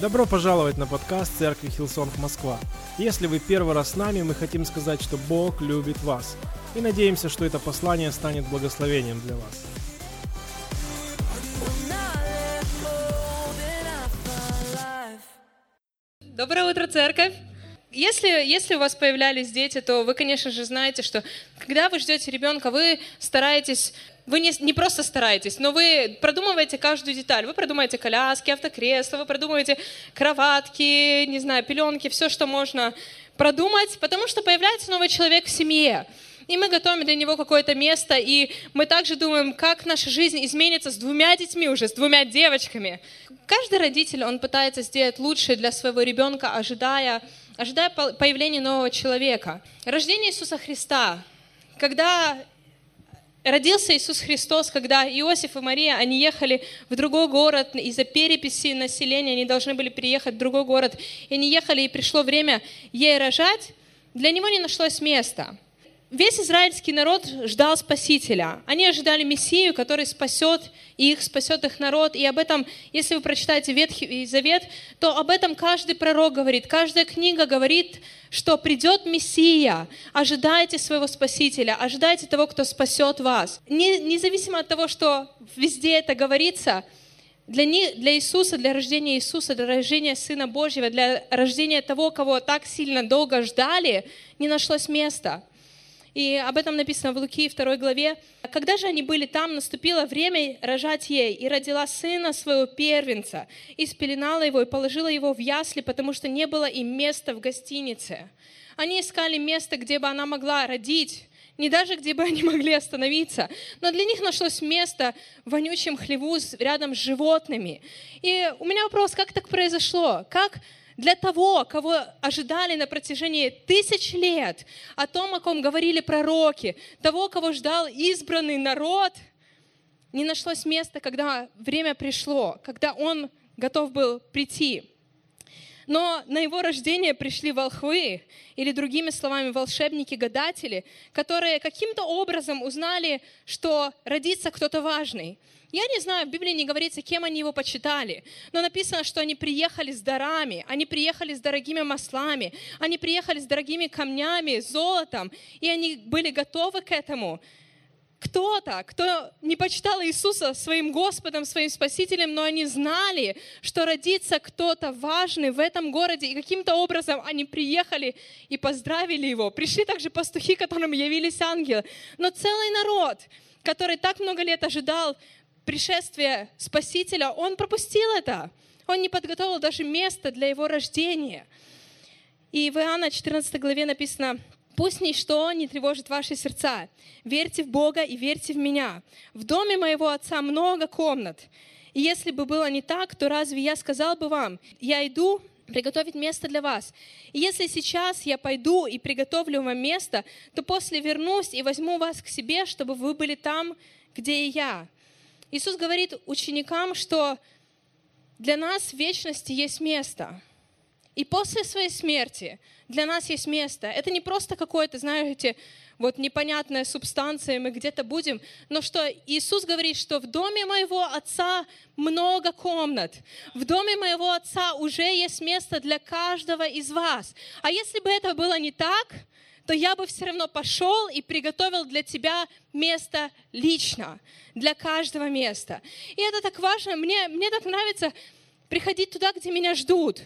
Добро пожаловать на подкаст Церкви Хилсонг Москва. Если вы первый раз с нами, мы хотим сказать, что Бог любит вас. И надеемся, что это послание станет благословением для вас. Доброе утро, церковь! Если, если у вас появлялись дети, то вы, конечно же, знаете, что когда вы ждете ребенка, вы стараетесь, вы не, не просто стараетесь, но вы продумываете каждую деталь. Вы продумаете коляски, автокресла, вы продумываете кроватки, не знаю, пеленки, все, что можно продумать, потому что появляется новый человек в семье и мы готовим для него какое-то место, и мы также думаем, как наша жизнь изменится с двумя детьми уже, с двумя девочками. Каждый родитель, он пытается сделать лучшее для своего ребенка, ожидая, ожидая появления нового человека. Рождение Иисуса Христа. Когда родился Иисус Христос, когда Иосиф и Мария, они ехали в другой город, из-за переписи населения они должны были переехать в другой город, и они ехали, и пришло время ей рожать, для него не нашлось места – весь израильский народ ждал Спасителя. Они ожидали Мессию, который спасет их, спасет их народ. И об этом, если вы прочитаете Ветхий Завет, то об этом каждый пророк говорит, каждая книга говорит, что придет Мессия, ожидайте своего Спасителя, ожидайте того, кто спасет вас. Не, независимо от того, что везде это говорится, для, них, для Иисуса, для рождения Иисуса, для рождения Сына Божьего, для рождения того, кого так сильно долго ждали, не нашлось места. И об этом написано в Луки 2 главе. «Когда же они были там, наступило время рожать ей, и родила сына своего первенца, и спеленала его, и положила его в ясли, потому что не было им места в гостинице». Они искали место, где бы она могла родить, не даже где бы они могли остановиться. Но для них нашлось место в вонючем хлеву рядом с животными. И у меня вопрос, как так произошло? Как для того, кого ожидали на протяжении тысяч лет, о том, о ком говорили пророки, того, кого ждал избранный народ, не нашлось места, когда время пришло, когда он готов был прийти. Но на его рождение пришли волхвы, или другими словами, волшебники-гадатели, которые каким-то образом узнали, что родится кто-то важный. Я не знаю, в Библии не говорится, кем они его почитали, но написано, что они приехали с дарами, они приехали с дорогими маслами, они приехали с дорогими камнями, золотом, и они были готовы к этому. Кто-то, кто не почитал Иисуса своим Господом, своим Спасителем, но они знали, что родится кто-то важный в этом городе, и каким-то образом они приехали и поздравили его. Пришли также пастухи, которым явились ангелы, но целый народ, который так много лет ожидал пришествия Спасителя, он пропустил это. Он не подготовил даже место для его рождения. И в Иоанна 14 главе написано, «Пусть ничто не тревожит ваши сердца. Верьте в Бога и верьте в меня. В доме моего Отца много комнат. И если бы было не так, то разве я сказал бы вам, я иду приготовить место для вас. И если сейчас я пойду и приготовлю вам место, то после вернусь и возьму вас к себе, чтобы вы были там, где и я. Иисус говорит ученикам, что для нас в вечности есть место. И после своей смерти для нас есть место. Это не просто какое-то, знаете, вот непонятная субстанция, мы где-то будем, но что Иисус говорит, что в доме моего Отца много комнат. В доме моего Отца уже есть место для каждого из вас. А если бы это было не так, то я бы все равно пошел и приготовил для тебя место лично, для каждого места. И это так важно. Мне, мне так нравится приходить туда, где меня ждут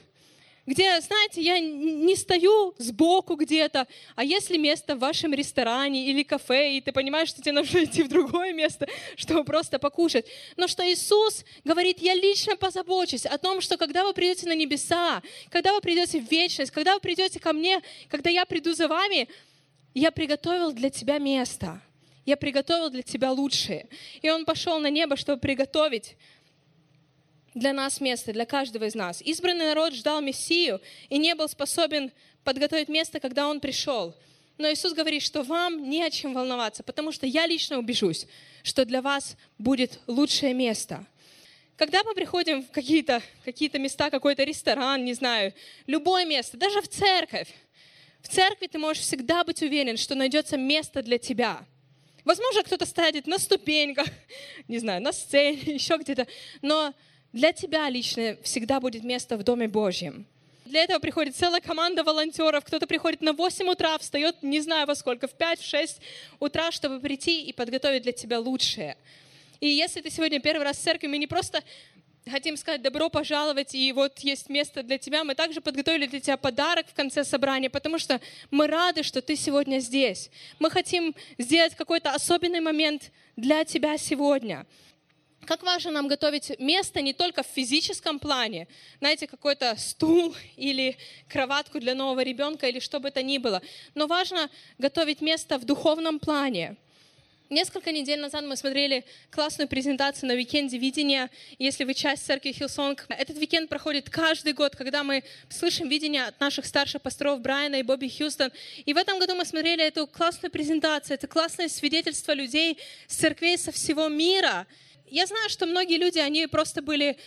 где, знаете, я не стою сбоку где-то, а если место в вашем ресторане или кафе, и ты понимаешь, что тебе нужно идти в другое место, чтобы просто покушать. Но что Иисус говорит, я лично позабочусь о том, что когда вы придете на небеса, когда вы придете в вечность, когда вы придете ко мне, когда я приду за вами, я приготовил для тебя место. Я приготовил для тебя лучшее. И он пошел на небо, чтобы приготовить для нас место, для каждого из нас. Избранный народ ждал Мессию и не был способен подготовить место, когда он пришел. Но Иисус говорит, что вам не о чем волноваться, потому что я лично убежусь, что для вас будет лучшее место. Когда мы приходим в какие-то какие места, какой-то ресторан, не знаю, любое место, даже в церковь, в церкви ты можешь всегда быть уверен, что найдется место для тебя. Возможно, кто-то стоит на ступеньках, не знаю, на сцене, еще где-то. Но для тебя лично всегда будет место в Доме Божьем. Для этого приходит целая команда волонтеров. Кто-то приходит на 8 утра, встает не знаю во сколько, в 5, в 6 утра, чтобы прийти и подготовить для тебя лучшее. И если ты сегодня первый раз в церкви, мы не просто хотим сказать добро пожаловать, и вот есть место для тебя. Мы также подготовили для тебя подарок в конце собрания, потому что мы рады, что ты сегодня здесь. Мы хотим сделать какой-то особенный момент для тебя сегодня. Как важно нам готовить место не только в физическом плане, знаете, какой-то стул или кроватку для нового ребенка или что бы это ни было, но важно готовить место в духовном плане. Несколько недель назад мы смотрели классную презентацию на викенде видения. Если вы часть церкви Хилсонг, этот викенд проходит каждый год, когда мы слышим видение от наших старших пасторов Брайана и Бобби Хьюстон. И в этом году мы смотрели эту классную презентацию, это классное свидетельство людей с церквей со всего мира. Я знаю, что многие люди, они просто были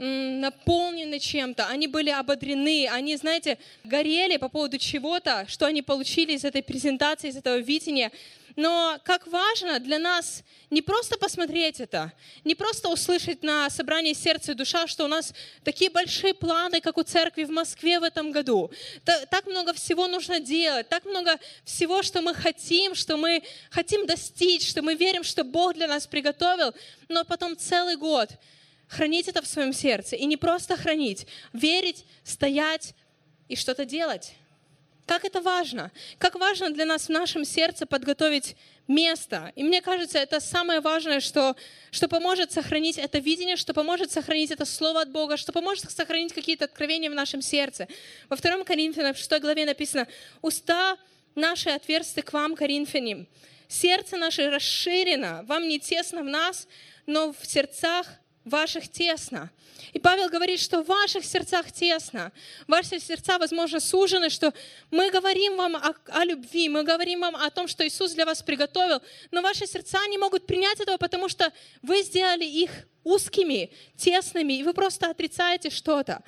наполнены чем-то, они были ободрены, они, знаете, горели по поводу чего-то, что они получили из этой презентации, из этого видения. Но как важно для нас не просто посмотреть это, не просто услышать на собрании сердца и душа, что у нас такие большие планы, как у церкви в Москве в этом году. Так много всего нужно делать, так много всего, что мы хотим, что мы хотим достичь, что мы верим, что Бог для нас приготовил, но потом целый год хранить это в своем сердце. И не просто хранить, верить, стоять и что-то делать. Как это важно? Как важно для нас в нашем сердце подготовить место. И мне кажется, это самое важное, что, что поможет сохранить это видение, что поможет сохранить это Слово от Бога, что поможет сохранить какие-то откровения в нашем сердце. Во 2 Коринфянам, в 6 главе написано, «Уста наши отверсты к вам, Коринфянам, сердце наше расширено, вам не тесно в нас, но в сердцах ваших тесно. И Павел говорит, что в ваших сердцах тесно. Ваши сердца, возможно, сужены, что мы говорим вам о, о любви, мы говорим вам о том, что Иисус для вас приготовил, но ваши сердца не могут принять этого, потому что вы сделали их узкими, тесными, и вы просто отрицаете что-то.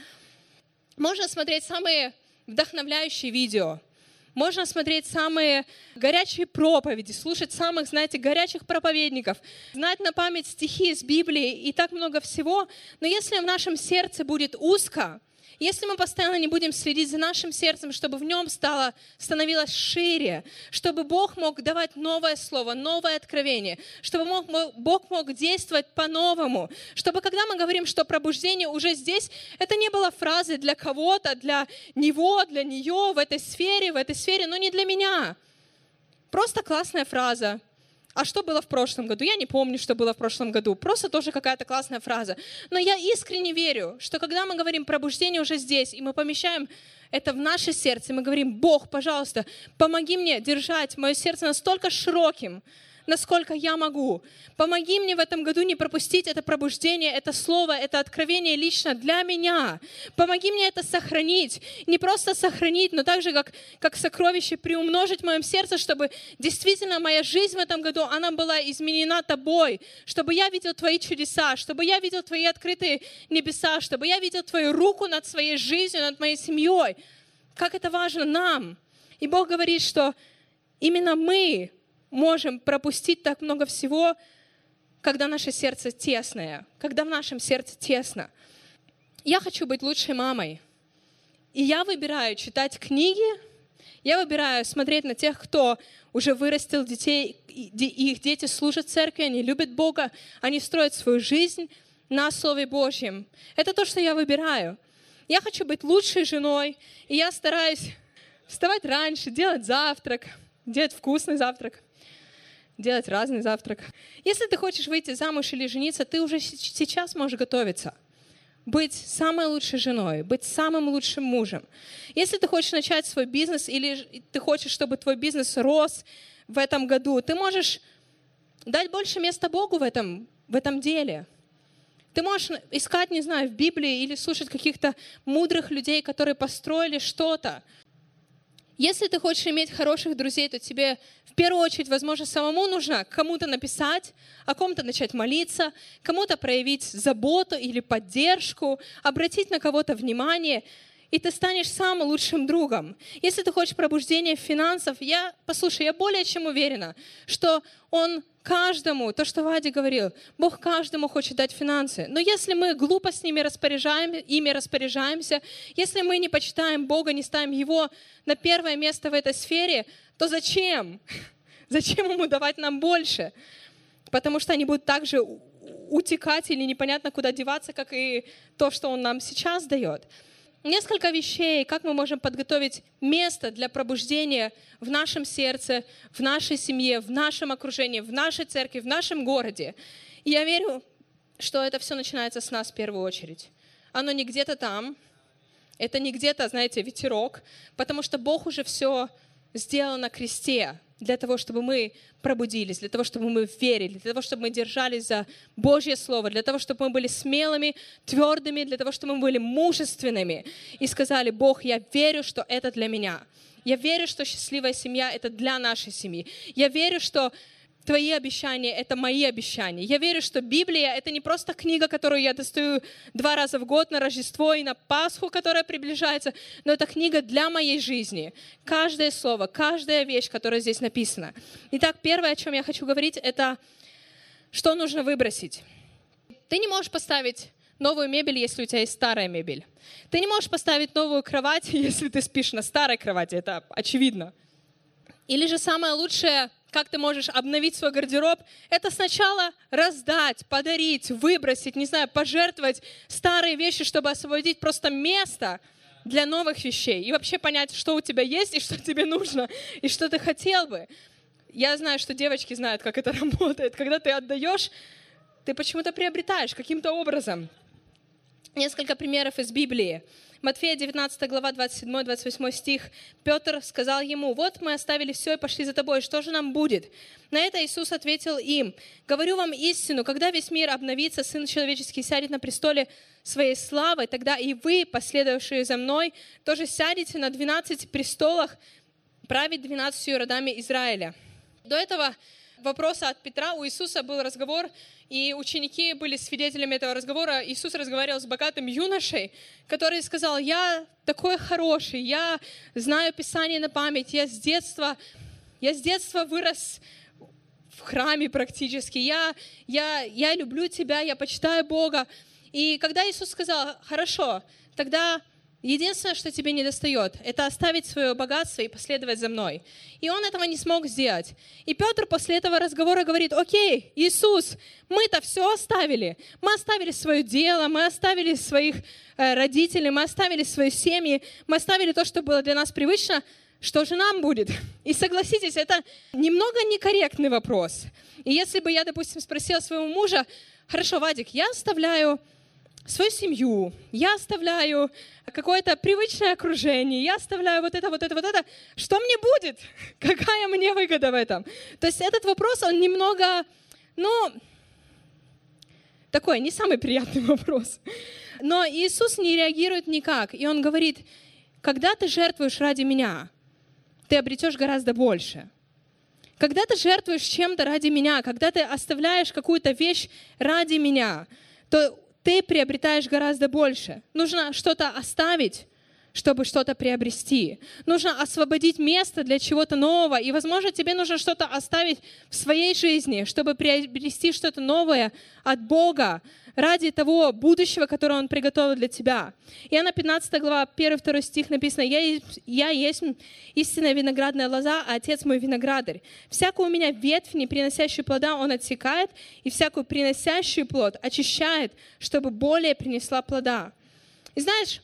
Можно смотреть самые вдохновляющие видео – можно смотреть самые горячие проповеди, слушать самых, знаете, горячих проповедников, знать на память стихи из Библии и так много всего. Но если в нашем сердце будет узко, если мы постоянно не будем следить за нашим сердцем, чтобы в нем стало, становилось шире, чтобы Бог мог давать новое слово, новое откровение, чтобы мог, Бог мог действовать по-новому, чтобы когда мы говорим, что пробуждение уже здесь, это не было фразой для кого-то, для него, для нее в этой сфере, в этой сфере, но не для меня. Просто классная фраза. А что было в прошлом году? Я не помню, что было в прошлом году. Просто тоже какая-то классная фраза. Но я искренне верю, что когда мы говорим пробуждение уже здесь, и мы помещаем это в наше сердце, мы говорим, Бог, пожалуйста, помоги мне держать мое сердце настолько широким, насколько я могу. Помоги мне в этом году не пропустить это пробуждение, это слово, это откровение лично для меня. Помоги мне это сохранить. Не просто сохранить, но также как, как сокровище приумножить в моем сердце, чтобы действительно моя жизнь в этом году, она была изменена тобой, чтобы я видел твои чудеса, чтобы я видел твои открытые небеса, чтобы я видел твою руку над своей жизнью, над моей семьей. Как это важно нам. И Бог говорит, что именно мы можем пропустить так много всего, когда наше сердце тесное, когда в нашем сердце тесно. Я хочу быть лучшей мамой. И я выбираю читать книги, я выбираю смотреть на тех, кто уже вырастил детей, их дети служат церкви, они любят Бога, они строят свою жизнь на Слове Божьем. Это то, что я выбираю. Я хочу быть лучшей женой, и я стараюсь вставать раньше, делать завтрак, делать вкусный завтрак делать разный завтрак. Если ты хочешь выйти замуж или жениться, ты уже сейчас можешь готовиться. Быть самой лучшей женой, быть самым лучшим мужем. Если ты хочешь начать свой бизнес или ты хочешь, чтобы твой бизнес рос в этом году, ты можешь дать больше места Богу в этом, в этом деле. Ты можешь искать, не знаю, в Библии или слушать каких-то мудрых людей, которые построили что-то, если ты хочешь иметь хороших друзей, то тебе в первую очередь, возможно, самому нужно кому-то написать, о ком-то начать молиться, кому-то проявить заботу или поддержку, обратить на кого-то внимание. и ты станешь самым лучшим другом. Если ты хочешь пробуждения финансов, я, послушай, я более чем уверена, что Он каждому, то, что Вади говорил, Бог каждому хочет дать финансы. Но если мы глупо с ними распоряжаем, ими распоряжаемся, если мы не почитаем Бога, не ставим Его на первое место в этой сфере, то зачем? Зачем Ему давать нам больше? Потому что они будут также утекать или непонятно куда деваться, как и то, что Он нам сейчас дает несколько вещей, как мы можем подготовить место для пробуждения в нашем сердце, в нашей семье, в нашем окружении, в нашей церкви, в нашем городе. И я верю, что это все начинается с нас в первую очередь. Оно не где-то там, это не где-то, знаете, ветерок, потому что Бог уже все сделал на кресте для того, чтобы мы пробудились, для того, чтобы мы верили, для того, чтобы мы держались за Божье Слово, для того, чтобы мы были смелыми, твердыми, для того, чтобы мы были мужественными и сказали, Бог, я верю, что это для меня. Я верю, что счастливая семья — это для нашей семьи. Я верю, что Твои обещания — это мои обещания. Я верю, что Библия — это не просто книга, которую я достаю два раза в год на Рождество и на Пасху, которая приближается, но это книга для моей жизни. Каждое слово, каждая вещь, которая здесь написана. Итак, первое, о чем я хочу говорить, это что нужно выбросить. Ты не можешь поставить новую мебель, если у тебя есть старая мебель. Ты не можешь поставить новую кровать, если ты спишь на старой кровати, это очевидно. Или же самое лучшее как ты можешь обновить свой гардероб, это сначала раздать, подарить, выбросить, не знаю, пожертвовать старые вещи, чтобы освободить просто место для новых вещей и вообще понять, что у тебя есть и что тебе нужно, и что ты хотел бы. Я знаю, что девочки знают, как это работает. Когда ты отдаешь, ты почему-то приобретаешь каким-то образом. Несколько примеров из Библии. Матфея 19 глава 27-28 стих. Петр сказал ему, вот мы оставили все и пошли за тобой, что же нам будет? На это Иисус ответил им, говорю вам истину, когда весь мир обновится, Сын Человеческий сядет на престоле своей славы, тогда и вы, последовавшие за мной, тоже сядете на 12 престолах, править 12 родами Израиля. До этого вопроса от Петра у Иисуса был разговор, и ученики были свидетелями этого разговора. Иисус разговаривал с богатым юношей, который сказал, я такой хороший, я знаю Писание на память, я с детства, я с детства вырос в храме практически, я, я, я люблю тебя, я почитаю Бога. И когда Иисус сказал, хорошо, тогда Единственное, что тебе не достает, это оставить свое богатство и последовать за мной. И он этого не смог сделать. И Петр после этого разговора говорит, окей, Иисус, мы-то все оставили. Мы оставили свое дело, мы оставили своих э, родителей, мы оставили свои семьи, мы оставили то, что было для нас привычно. Что же нам будет? И согласитесь, это немного некорректный вопрос. И если бы я, допустим, спросила своего мужа, хорошо, Вадик, я оставляю свою семью, я оставляю какое-то привычное окружение, я оставляю вот это, вот это, вот это, что мне будет? Какая мне выгода в этом? То есть этот вопрос, он немного, ну, такой, не самый приятный вопрос. Но Иисус не реагирует никак, и Он говорит, когда ты жертвуешь ради меня, ты обретешь гораздо больше. Когда ты жертвуешь чем-то ради меня, когда ты оставляешь какую-то вещь ради меня, то ты приобретаешь гораздо больше. Нужно что-то оставить, чтобы что-то приобрести. Нужно освободить место для чего-то нового. И, возможно, тебе нужно что-то оставить в своей жизни, чтобы приобрести что-то новое от Бога ради того будущего, которое Он приготовил для тебя. Иоанна 15 глава, 1-2 стих написано, «Я, «Я есть истинная виноградная лоза, а Отец мой виноградарь. Всякую у меня ветвь, не приносящую плода, Он отсекает, и всякую приносящую плод очищает, чтобы более принесла плода». И знаешь,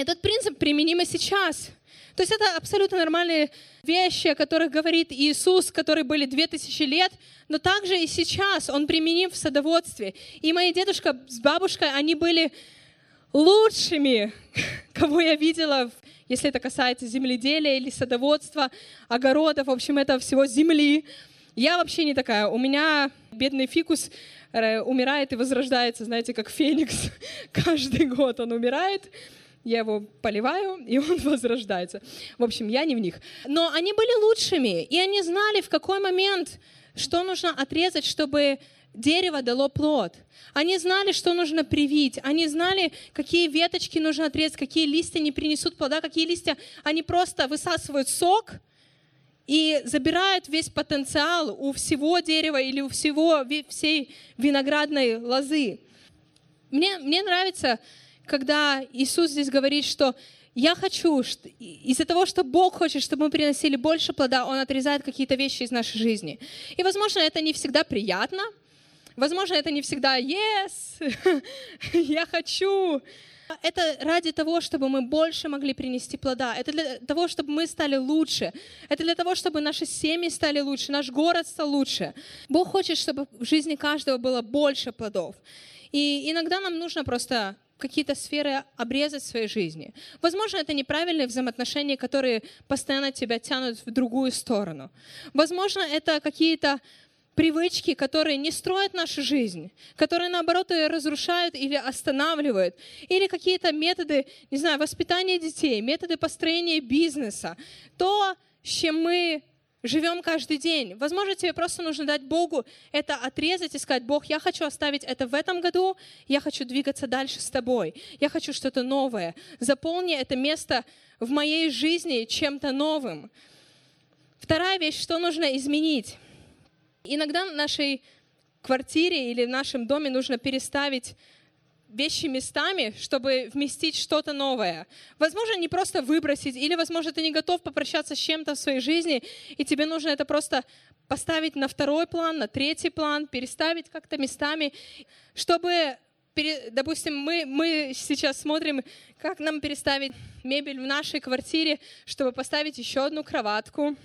этот принцип применим и сейчас. То есть это абсолютно нормальные вещи, о которых говорит Иисус, которые были две тысячи лет, но также и сейчас он применим в садоводстве. И мои дедушка с бабушкой, они были лучшими, кого я видела, если это касается земледелия или садоводства, огородов, в общем, это всего земли. Я вообще не такая. У меня бедный фикус э, умирает и возрождается, знаете, как феникс. Каждый год он умирает, я его поливаю, и он возрождается. В общем, я не в них. Но они были лучшими, и они знали, в какой момент, что нужно отрезать, чтобы дерево дало плод. Они знали, что нужно привить. Они знали, какие веточки нужно отрезать, какие листья не принесут плода, какие листья они просто высасывают сок и забирают весь потенциал у всего дерева или у всего, всей виноградной лозы. Мне, мне нравится, когда Иисус здесь говорит, что я хочу, из-за того, что Бог хочет, чтобы мы приносили больше плода, Он отрезает какие-то вещи из нашей жизни. И, возможно, это не всегда приятно, возможно, это не всегда «yes», «я хочу». Это ради того, чтобы мы больше могли принести плода. Это для того, чтобы мы стали лучше. Это для того, чтобы наши семьи стали лучше, наш город стал лучше. Бог хочет, чтобы в жизни каждого было больше плодов. И иногда нам нужно просто какие-то сферы обрезать в своей жизни. Возможно, это неправильные взаимоотношения, которые постоянно тебя тянут в другую сторону. Возможно, это какие-то привычки, которые не строят нашу жизнь, которые, наоборот, ее разрушают или останавливают, или какие-то методы, не знаю, воспитания детей, методы построения бизнеса, то, с чем мы живем каждый день. Возможно, тебе просто нужно дать Богу это отрезать и сказать, Бог, я хочу оставить это в этом году, я хочу двигаться дальше с тобой, я хочу что-то новое. Заполни это место в моей жизни чем-то новым. Вторая вещь, что нужно изменить. Иногда в нашей квартире или в нашем доме нужно переставить вещи местами, чтобы вместить что-то новое. Возможно, не просто выбросить, или, возможно, ты не готов попрощаться с чем-то в своей жизни, и тебе нужно это просто поставить на второй план, на третий план, переставить как-то местами, чтобы допустим, мы, мы сейчас смотрим, как нам переставить мебель в нашей квартире, чтобы поставить еще одну кроватку.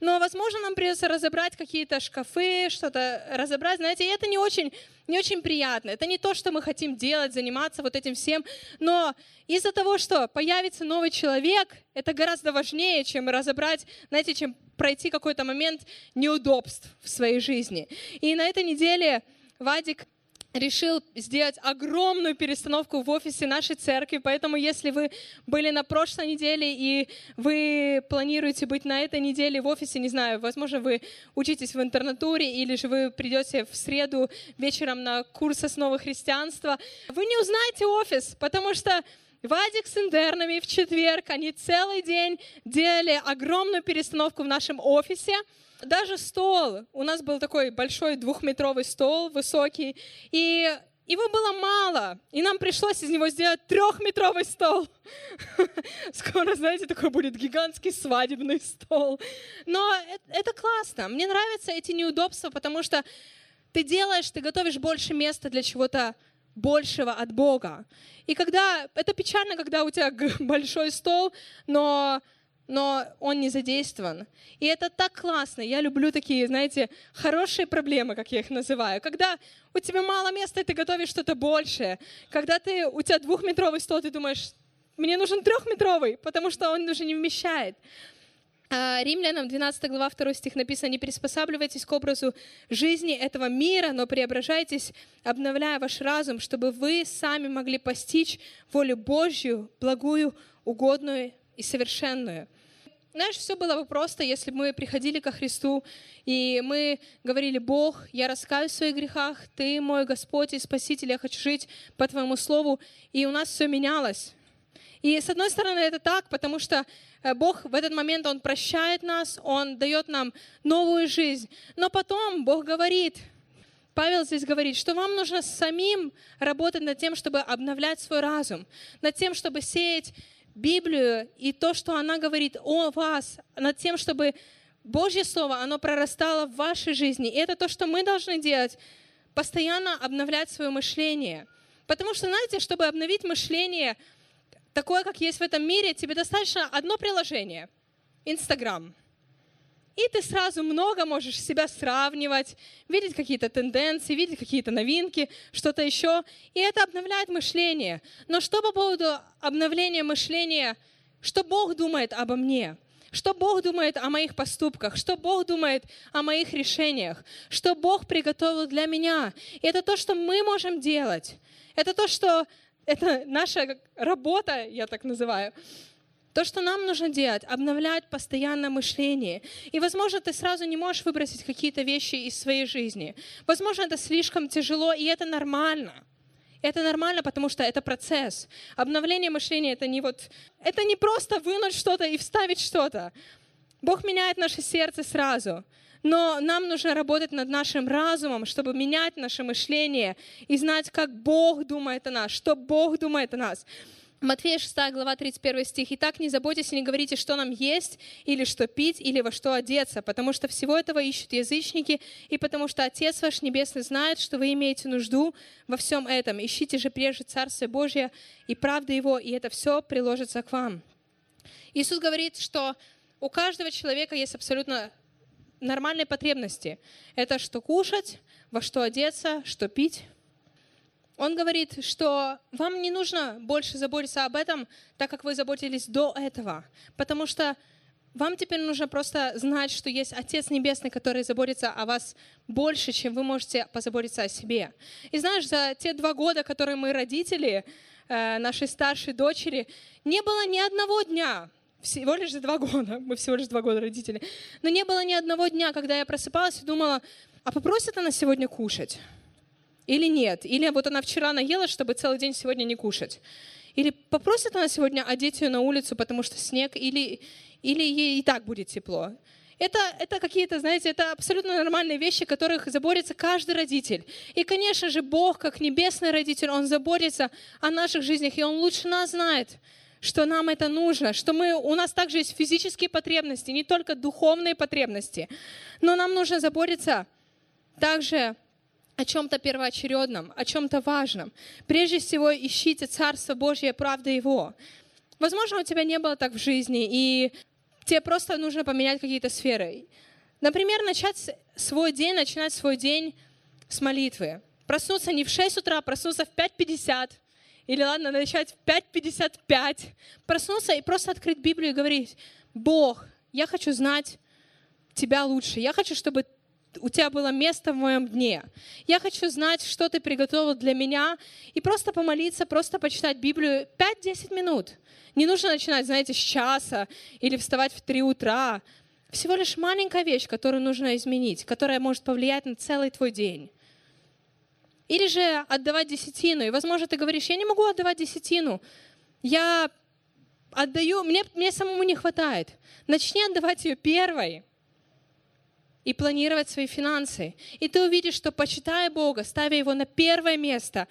Но, возможно, нам придется разобрать какие-то шкафы, что-то разобрать. Знаете, это не очень, не очень приятно. Это не то, что мы хотим делать, заниматься вот этим всем. Но из-за того, что появится новый человек, это гораздо важнее, чем разобрать, знаете, чем пройти какой-то момент неудобств в своей жизни. И на этой неделе Вадик решил сделать огромную перестановку в офисе нашей церкви, поэтому если вы были на прошлой неделе и вы планируете быть на этой неделе в офисе, не знаю, возможно, вы учитесь в интернатуре или же вы придете в среду вечером на курс основы христианства, вы не узнаете офис, потому что Вадик с интернами в четверг, они целый день делали огромную перестановку в нашем офисе, даже стол. У нас был такой большой двухметровый стол, высокий, и его было мало, и нам пришлось из него сделать трехметровый стол. Скоро, знаете, такой будет гигантский свадебный стол. Но это классно. Мне нравятся эти неудобства, потому что ты делаешь, ты готовишь больше места для чего-то большего от Бога. И когда это печально, когда у тебя большой стол, но но он не задействован. И это так классно. Я люблю такие, знаете, хорошие проблемы, как я их называю. Когда у тебя мало места, и ты готовишь что-то большее. Когда ты, у тебя двухметровый стол, ты думаешь, мне нужен трехметровый, потому что он уже не вмещает. А, Римлянам 12 глава 2 стих написано, «Не приспосабливайтесь к образу жизни этого мира, но преображайтесь, обновляя ваш разум, чтобы вы сами могли постичь волю Божью, благую, угодную и совершенную». Знаешь, все было бы просто, если бы мы приходили ко Христу, и мы говорили, Бог, я раскаюсь в своих грехах, Ты мой Господь и Спаситель, я хочу жить по Твоему Слову, и у нас все менялось. И с одной стороны это так, потому что э, Бог в этот момент, Он прощает нас, Он дает нам новую жизнь. Но потом Бог говорит, Павел здесь говорит, что вам нужно самим работать над тем, чтобы обновлять свой разум, над тем, чтобы сеять Библию и то, что она говорит о вас, над тем, чтобы Божье Слово, оно прорастало в вашей жизни. И это то, что мы должны делать, постоянно обновлять свое мышление. Потому что, знаете, чтобы обновить мышление, такое, как есть в этом мире, тебе достаточно одно приложение — Инстаграм — и ты сразу много можешь себя сравнивать, видеть какие-то тенденции, видеть какие-то новинки, что-то еще. И это обновляет мышление. Но что по поводу обновления мышления, что Бог думает обо мне? Что Бог думает о моих поступках? Что Бог думает о моих решениях? Что Бог приготовил для меня? И это то, что мы можем делать. Это то, что это наша работа, я так называю, То, что нам нужно делать, обновлять постоянно мышление. И, возможно, ты сразу не можешь выбросить какие-то вещи из своей жизни. Возможно, это слишком тяжело, и это нормально. Это нормально, потому что это процесс. Обновление мышления это не вот, это не просто вынуть что-то и вставить что-то. Бог меняет наше сердце сразу. Но нам нужно работать над нашим разумом, чтобы менять наше мышление и знать, как Бог думает о нас, что Бог думает о нас. Матфея 6 глава 31 стих. «Итак, не заботьтесь и не говорите, что нам есть, или что пить, или во что одеться, потому что всего этого ищут язычники, и потому что Отец ваш Небесный знает, что вы имеете нужду во всем этом. Ищите же прежде Царствие Божье и правды Его, и это все приложится к вам». Иисус говорит, что у каждого человека есть абсолютно нормальные потребности. Это что кушать, во что одеться, что пить. Он говорит, что вам не нужно больше заботиться об этом, так как вы заботились до этого, потому что вам теперь нужно просто знать, что есть Отец Небесный, который заботится о вас больше, чем вы можете позаботиться о себе. И знаешь, за те два года, которые мы родители э, нашей старшей дочери, не было ни одного дня, всего лишь за два года, мы всего лишь два года родители, но не было ни одного дня, когда я просыпалась и думала, а попросит она сегодня кушать? Или нет. Или вот она вчера наела, чтобы целый день сегодня не кушать. Или попросит она сегодня одеть ее на улицу, потому что снег, или, или ей и так будет тепло. Это, это какие-то, знаете, это абсолютно нормальные вещи, которых заботится каждый родитель. И, конечно же, Бог, как небесный родитель, Он заботится о наших жизнях, и Он лучше нас знает, что нам это нужно, что мы, у нас также есть физические потребности, не только духовные потребности, но нам нужно заботиться также о чем-то первоочередном, о чем-то важном. Прежде всего, ищите Царство Божье, правда Его. Возможно, у тебя не было так в жизни, и тебе просто нужно поменять какие-то сферы. Например, начать свой день, начинать свой день с молитвы. Проснуться не в 6 утра, проснуться в 5.50, или ладно, начать в 5.55. Проснуться и просто открыть Библию и говорить, Бог, я хочу знать Тебя лучше. Я хочу, чтобы у тебя было место в моем дне. Я хочу знать, что ты приготовил для меня, и просто помолиться, просто почитать Библию 5-10 минут. Не нужно начинать, знаете, с часа или вставать в 3 утра. Всего лишь маленькая вещь, которую нужно изменить, которая может повлиять на целый твой день. Или же отдавать десятину. И, возможно, ты говоришь, я не могу отдавать десятину. Я отдаю, мне, мне самому не хватает. Начни отдавать ее первой и планировать свои финансы. И ты увидишь, что почитая Бога, ставя Его на первое место,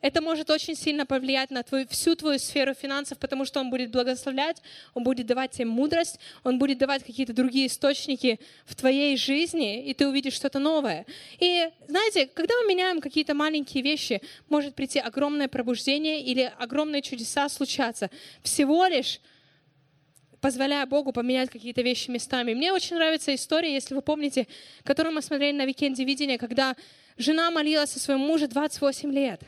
это может очень сильно повлиять на твою, всю твою сферу финансов, потому что Он будет благословлять, Он будет давать тебе мудрость, Он будет давать какие-то другие источники в твоей жизни, и ты увидишь что-то новое. И знаете, когда мы меняем какие-то маленькие вещи, может прийти огромное пробуждение или огромные чудеса случаться. Всего лишь позволяя Богу поменять какие-то вещи местами. Мне очень нравится история, если вы помните, которую мы смотрели на викенде видения, когда жена молилась о своем муже 28 лет.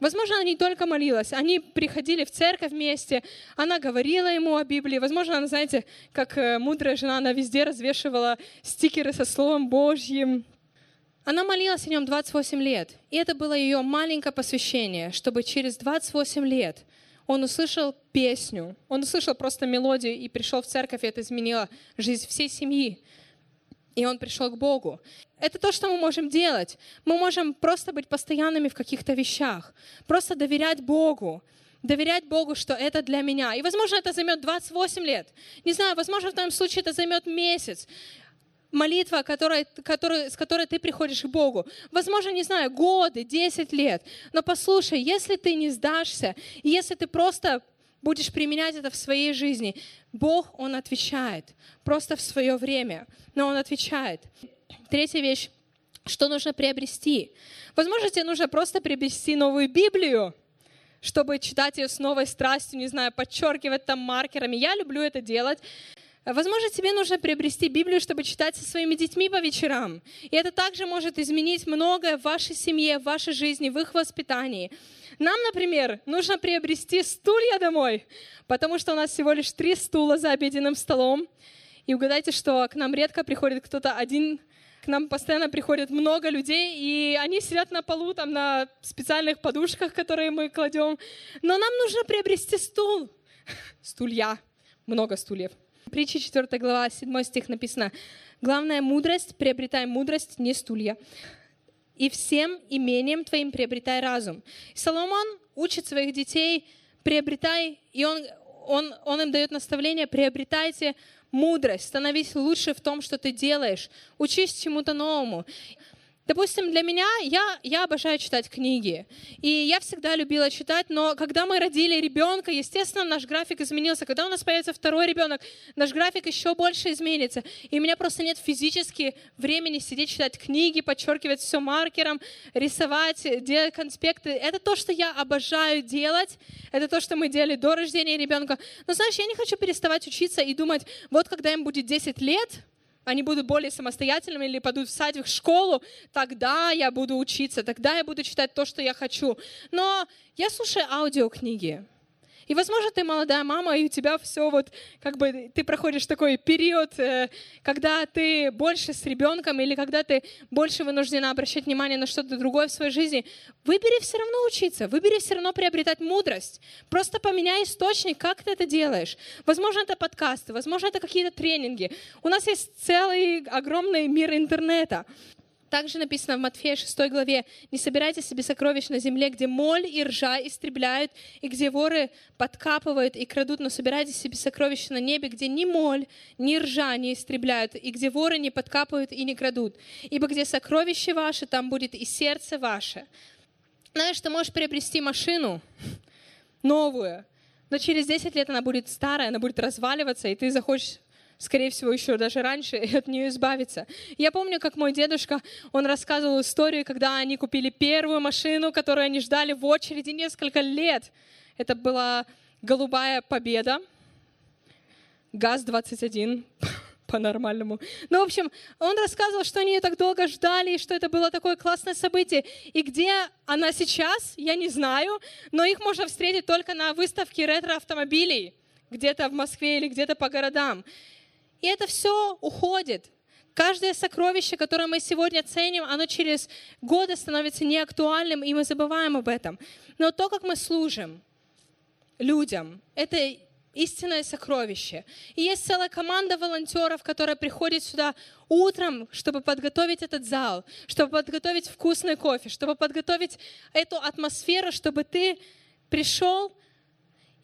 Возможно, она не только молилась, они приходили в церковь вместе, она говорила ему о Библии. Возможно, она, знаете, как э, мудрая жена, она везде развешивала стикеры со Словом Божьим. Она молилась о нем 28 лет, и это было ее маленькое посвящение, чтобы через 28 лет он услышал песню, он услышал просто мелодию и пришел в церковь, и это изменило жизнь всей семьи. И он пришел к Богу. Это то, что мы можем делать. Мы можем просто быть постоянными в каких-то вещах, просто доверять Богу, доверять Богу, что это для меня. И, возможно, это займет 28 лет. Не знаю, возможно, в твоем случае это займет месяц молитва, которая, которая, с которой ты приходишь к Богу. Возможно, не знаю, годы, 10 лет. Но послушай, если ты не сдашься, если ты просто будешь применять это в своей жизни, Бог, Он отвечает. Просто в свое время. Но Он отвечает. Третья вещь. Что нужно приобрести? Возможно, тебе нужно просто приобрести новую Библию, чтобы читать ее с новой страстью, не знаю, подчеркивать там маркерами. Я люблю это делать. Возможно, тебе нужно приобрести Библию, чтобы читать со своими детьми по вечерам. И это также может изменить многое в вашей семье, в вашей жизни, в их воспитании. Нам, например, нужно приобрести стулья домой, потому что у нас всего лишь три стула за обеденным столом. И угадайте, что к нам редко приходит кто-то один, к нам постоянно приходит много людей, и они сидят на полу, там на специальных подушках, которые мы кладем. Но нам нужно приобрести стул, стулья, много стульев. Притча 4 глава, 7 стих написано, «Главная мудрость, приобретай мудрость, не стулья, и всем имением твоим приобретай разум». Соломон учит своих детей, приобретай, и он, он, он им дает наставление, приобретайте мудрость, становись лучше в том, что ты делаешь, учись чему-то новому. Допустим, для меня, я, я обожаю читать книги, и я всегда любила читать, но когда мы родили ребенка, естественно, наш график изменился. Когда у нас появится второй ребенок, наш график еще больше изменится. И у меня просто нет физически времени сидеть читать книги, подчеркивать все маркером, рисовать, делать конспекты. Это то, что я обожаю делать, это то, что мы делали до рождения ребенка. Но знаешь, я не хочу переставать учиться и думать, вот когда им будет 10 лет, они будут более самостоятельными или пойдут в садик, в школу, тогда я буду учиться, тогда я буду читать то, что я хочу. Но я слушаю аудиокниги. И, возможно, ты молодая мама, и у тебя все вот, как бы, ты проходишь такой период, э, когда ты больше с ребенком или когда ты больше вынуждена обращать внимание на что-то другое в своей жизни. Выбери все равно учиться, выбери все равно приобретать мудрость. Просто поменяй источник, как ты это делаешь. Возможно, это подкасты, возможно, это какие-то тренинги. У нас есть целый огромный мир интернета. Также написано в Матфея 6 главе, «Не собирайте себе сокровищ на земле, где моль и ржа истребляют, и где воры подкапывают и крадут, но собирайте себе сокровища на небе, где ни моль, ни ржа не истребляют, и где воры не подкапывают и не крадут. Ибо где сокровище ваше, там будет и сердце ваше». Знаешь, ты можешь приобрести машину новую, но через 10 лет она будет старая, она будет разваливаться, и ты захочешь скорее всего, еще даже раньше, и от нее избавиться. Я помню, как мой дедушка, он рассказывал историю, когда они купили первую машину, которую они ждали в очереди несколько лет. Это была голубая победа, ГАЗ-21 по-нормальному. Ну, в общем, он рассказывал, что они ее так долго ждали, и что это было такое классное событие. И где она сейчас, я не знаю, но их можно встретить только на выставке ретро-автомобилей, где-то в Москве или где-то по городам. И это все уходит. Каждое сокровище, которое мы сегодня ценим, оно через годы становится неактуальным, и мы забываем об этом. Но то, как мы служим людям, это истинное сокровище. И есть целая команда волонтеров, которая приходит сюда утром, чтобы подготовить этот зал, чтобы подготовить вкусный кофе, чтобы подготовить эту атмосферу, чтобы ты пришел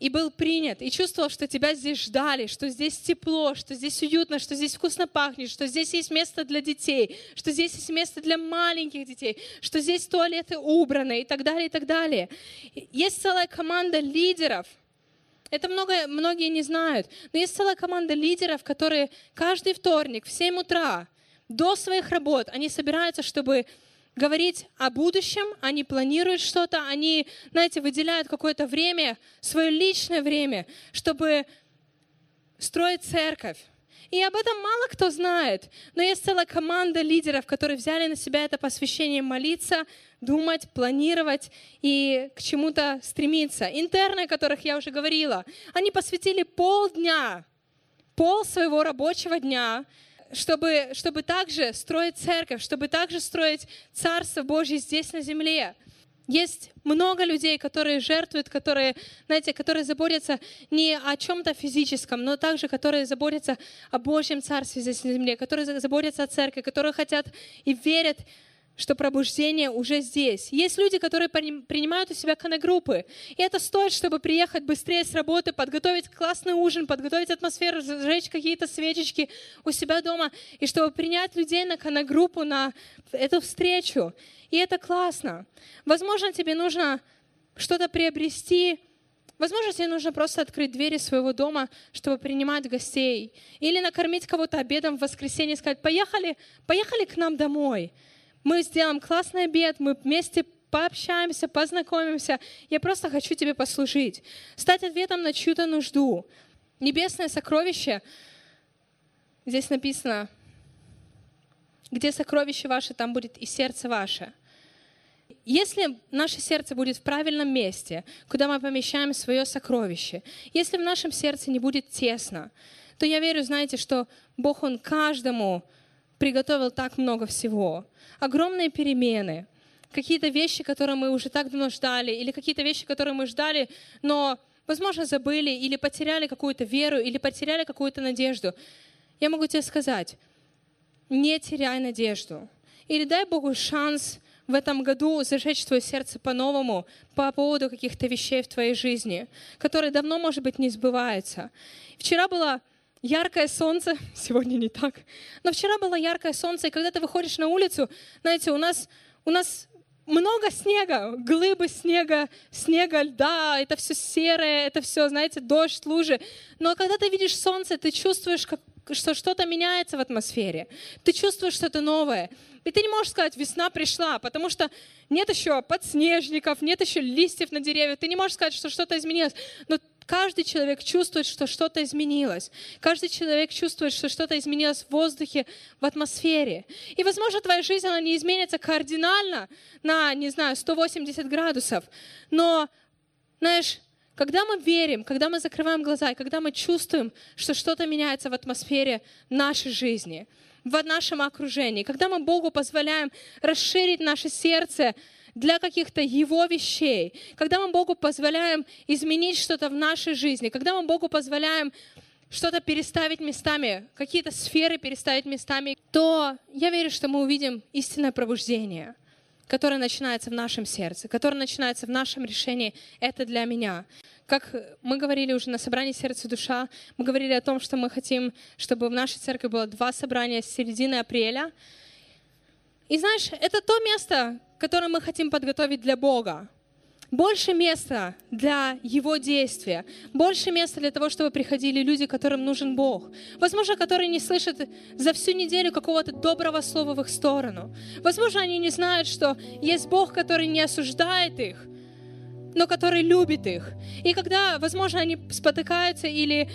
и был принят, и чувствовал, что тебя здесь ждали, что здесь тепло, что здесь уютно, что здесь вкусно пахнет, что здесь есть место для детей, что здесь есть место для маленьких детей, что здесь туалеты убраны и так далее, и так далее. Есть целая команда лидеров, это много, многие не знают, но есть целая команда лидеров, которые каждый вторник в 7 утра до своих работ, они собираются, чтобы говорить о будущем, они планируют что-то, они, знаете, выделяют какое-то время, свое личное время, чтобы строить церковь. И об этом мало кто знает, но есть целая команда лидеров, которые взяли на себя это посвящение молиться, думать, планировать и к чему-то стремиться. Интерны, о которых я уже говорила, они посвятили полдня, пол своего рабочего дня чтобы, чтобы также строить церковь, чтобы также строить Царство Божье здесь на земле. Есть много людей, которые жертвуют, которые, знаете, которые заботятся не о чем-то физическом, но также которые заботятся о Божьем Царстве здесь на земле, которые заботятся о церкви, которые хотят и верят что пробуждение уже здесь. Есть люди, которые принимают у себя конногруппы, и это стоит, чтобы приехать быстрее с работы, подготовить классный ужин, подготовить атмосферу, зажечь какие-то свечечки у себя дома, и чтобы принять людей на конногруппу, на эту встречу. И это классно. Возможно, тебе нужно что-то приобрести, Возможно, тебе нужно просто открыть двери своего дома, чтобы принимать гостей. Или накормить кого-то обедом в воскресенье и сказать, поехали, поехали к нам домой. Мы сделаем классный обед, мы вместе пообщаемся, познакомимся. Я просто хочу тебе послужить. Стать ответом на чью-то нужду. Небесное сокровище, здесь написано, где сокровище ваше, там будет и сердце ваше. Если наше сердце будет в правильном месте, куда мы помещаем свое сокровище, если в нашем сердце не будет тесно, то я верю, знаете, что Бог, Он каждому приготовил так много всего. Огромные перемены, какие-то вещи, которые мы уже так давно ждали, или какие-то вещи, которые мы ждали, но возможно, забыли или потеряли какую-то веру, или потеряли какую-то надежду, я могу тебе сказать, не теряй надежду. Или дай Богу шанс в этом году зажечь твое сердце по-новому по поводу каких-то вещей в твоей жизни, которые давно, может быть, не сбываются. Вчера было яркое солнце, сегодня не так, но вчера было яркое солнце, и когда ты выходишь на улицу, знаете, у нас, у нас много снега, глыбы снега, снега, льда, это все серое, это все, знаете, дождь, лужи. Но когда ты видишь солнце, ты чувствуешь, как, что что-то меняется в атмосфере. Ты чувствуешь что-то новое. И ты не можешь сказать, весна пришла, потому что нет еще подснежников, нет еще листьев на деревьях. Ты не можешь сказать, что что-то изменилось. Но каждый человек чувствует, что что-то изменилось. Каждый человек чувствует, что что-то изменилось в воздухе, в атмосфере. И, возможно, твоя жизнь, она не изменится кардинально на, не знаю, 180 градусов. Но, знаешь, когда мы верим, когда мы закрываем глаза, и когда мы чувствуем, что что-то меняется в атмосфере нашей жизни – в нашем окружении, когда мы Богу позволяем расширить наше сердце для каких-то Его вещей, когда мы Богу позволяем изменить что-то в нашей жизни, когда мы Богу позволяем что-то переставить местами, какие-то сферы переставить местами, то я верю, что мы увидим истинное пробуждение, которое начинается в нашем сердце, которое начинается в нашем решении «это для меня». Как мы говорили уже на собрании «Сердце и душа», мы говорили о том, что мы хотим, чтобы в нашей церкви было два собрания с середины апреля. И знаешь, это то место, которое мы хотим подготовить для Бога. Больше места для Его действия, больше места для того, чтобы приходили люди, которым нужен Бог. Возможно, которые не слышат за всю неделю какого-то доброго слова в их сторону. Возможно, они не знают, что есть Бог, который не осуждает их, но который любит их. И когда, возможно, они спотыкаются или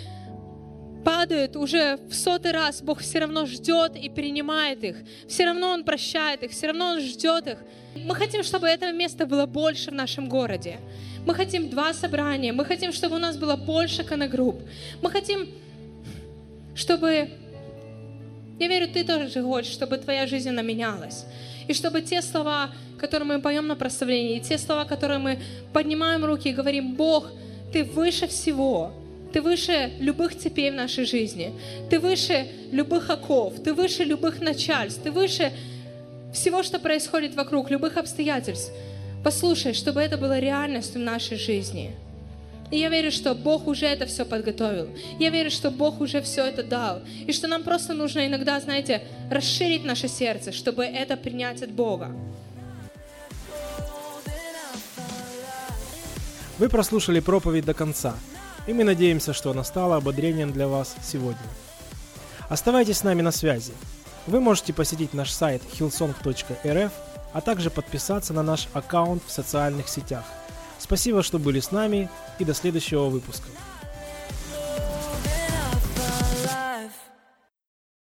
падают уже в сотый раз, Бог все равно ждет и принимает их. Все равно Он прощает их, все равно Он ждет их. Мы хотим, чтобы этого места было больше в нашем городе. Мы хотим два собрания, мы хотим, чтобы у нас было больше коногрупп. Мы хотим, чтобы... Я верю, ты тоже хочешь, чтобы твоя жизнь она менялась. И чтобы те слова, которые мы поем на прославлении, и те слова, которые мы поднимаем руки и говорим, Бог, Ты выше всего, Ты выше любых цепей в нашей жизни, Ты выше любых оков, Ты выше любых начальств, Ты выше всего, что происходит вокруг, любых обстоятельств. Послушай, чтобы это было реальностью в нашей жизни – и я верю, что Бог уже это все подготовил. Я верю, что Бог уже все это дал. И что нам просто нужно иногда, знаете, расширить наше сердце, чтобы это принять от Бога. Вы прослушали проповедь до конца, и мы надеемся, что она стала ободрением для вас сегодня. Оставайтесь с нами на связи. Вы можете посетить наш сайт hillsong.rf, а также подписаться на наш аккаунт в социальных сетях – Спасибо, что были с нами и до следующего выпуска.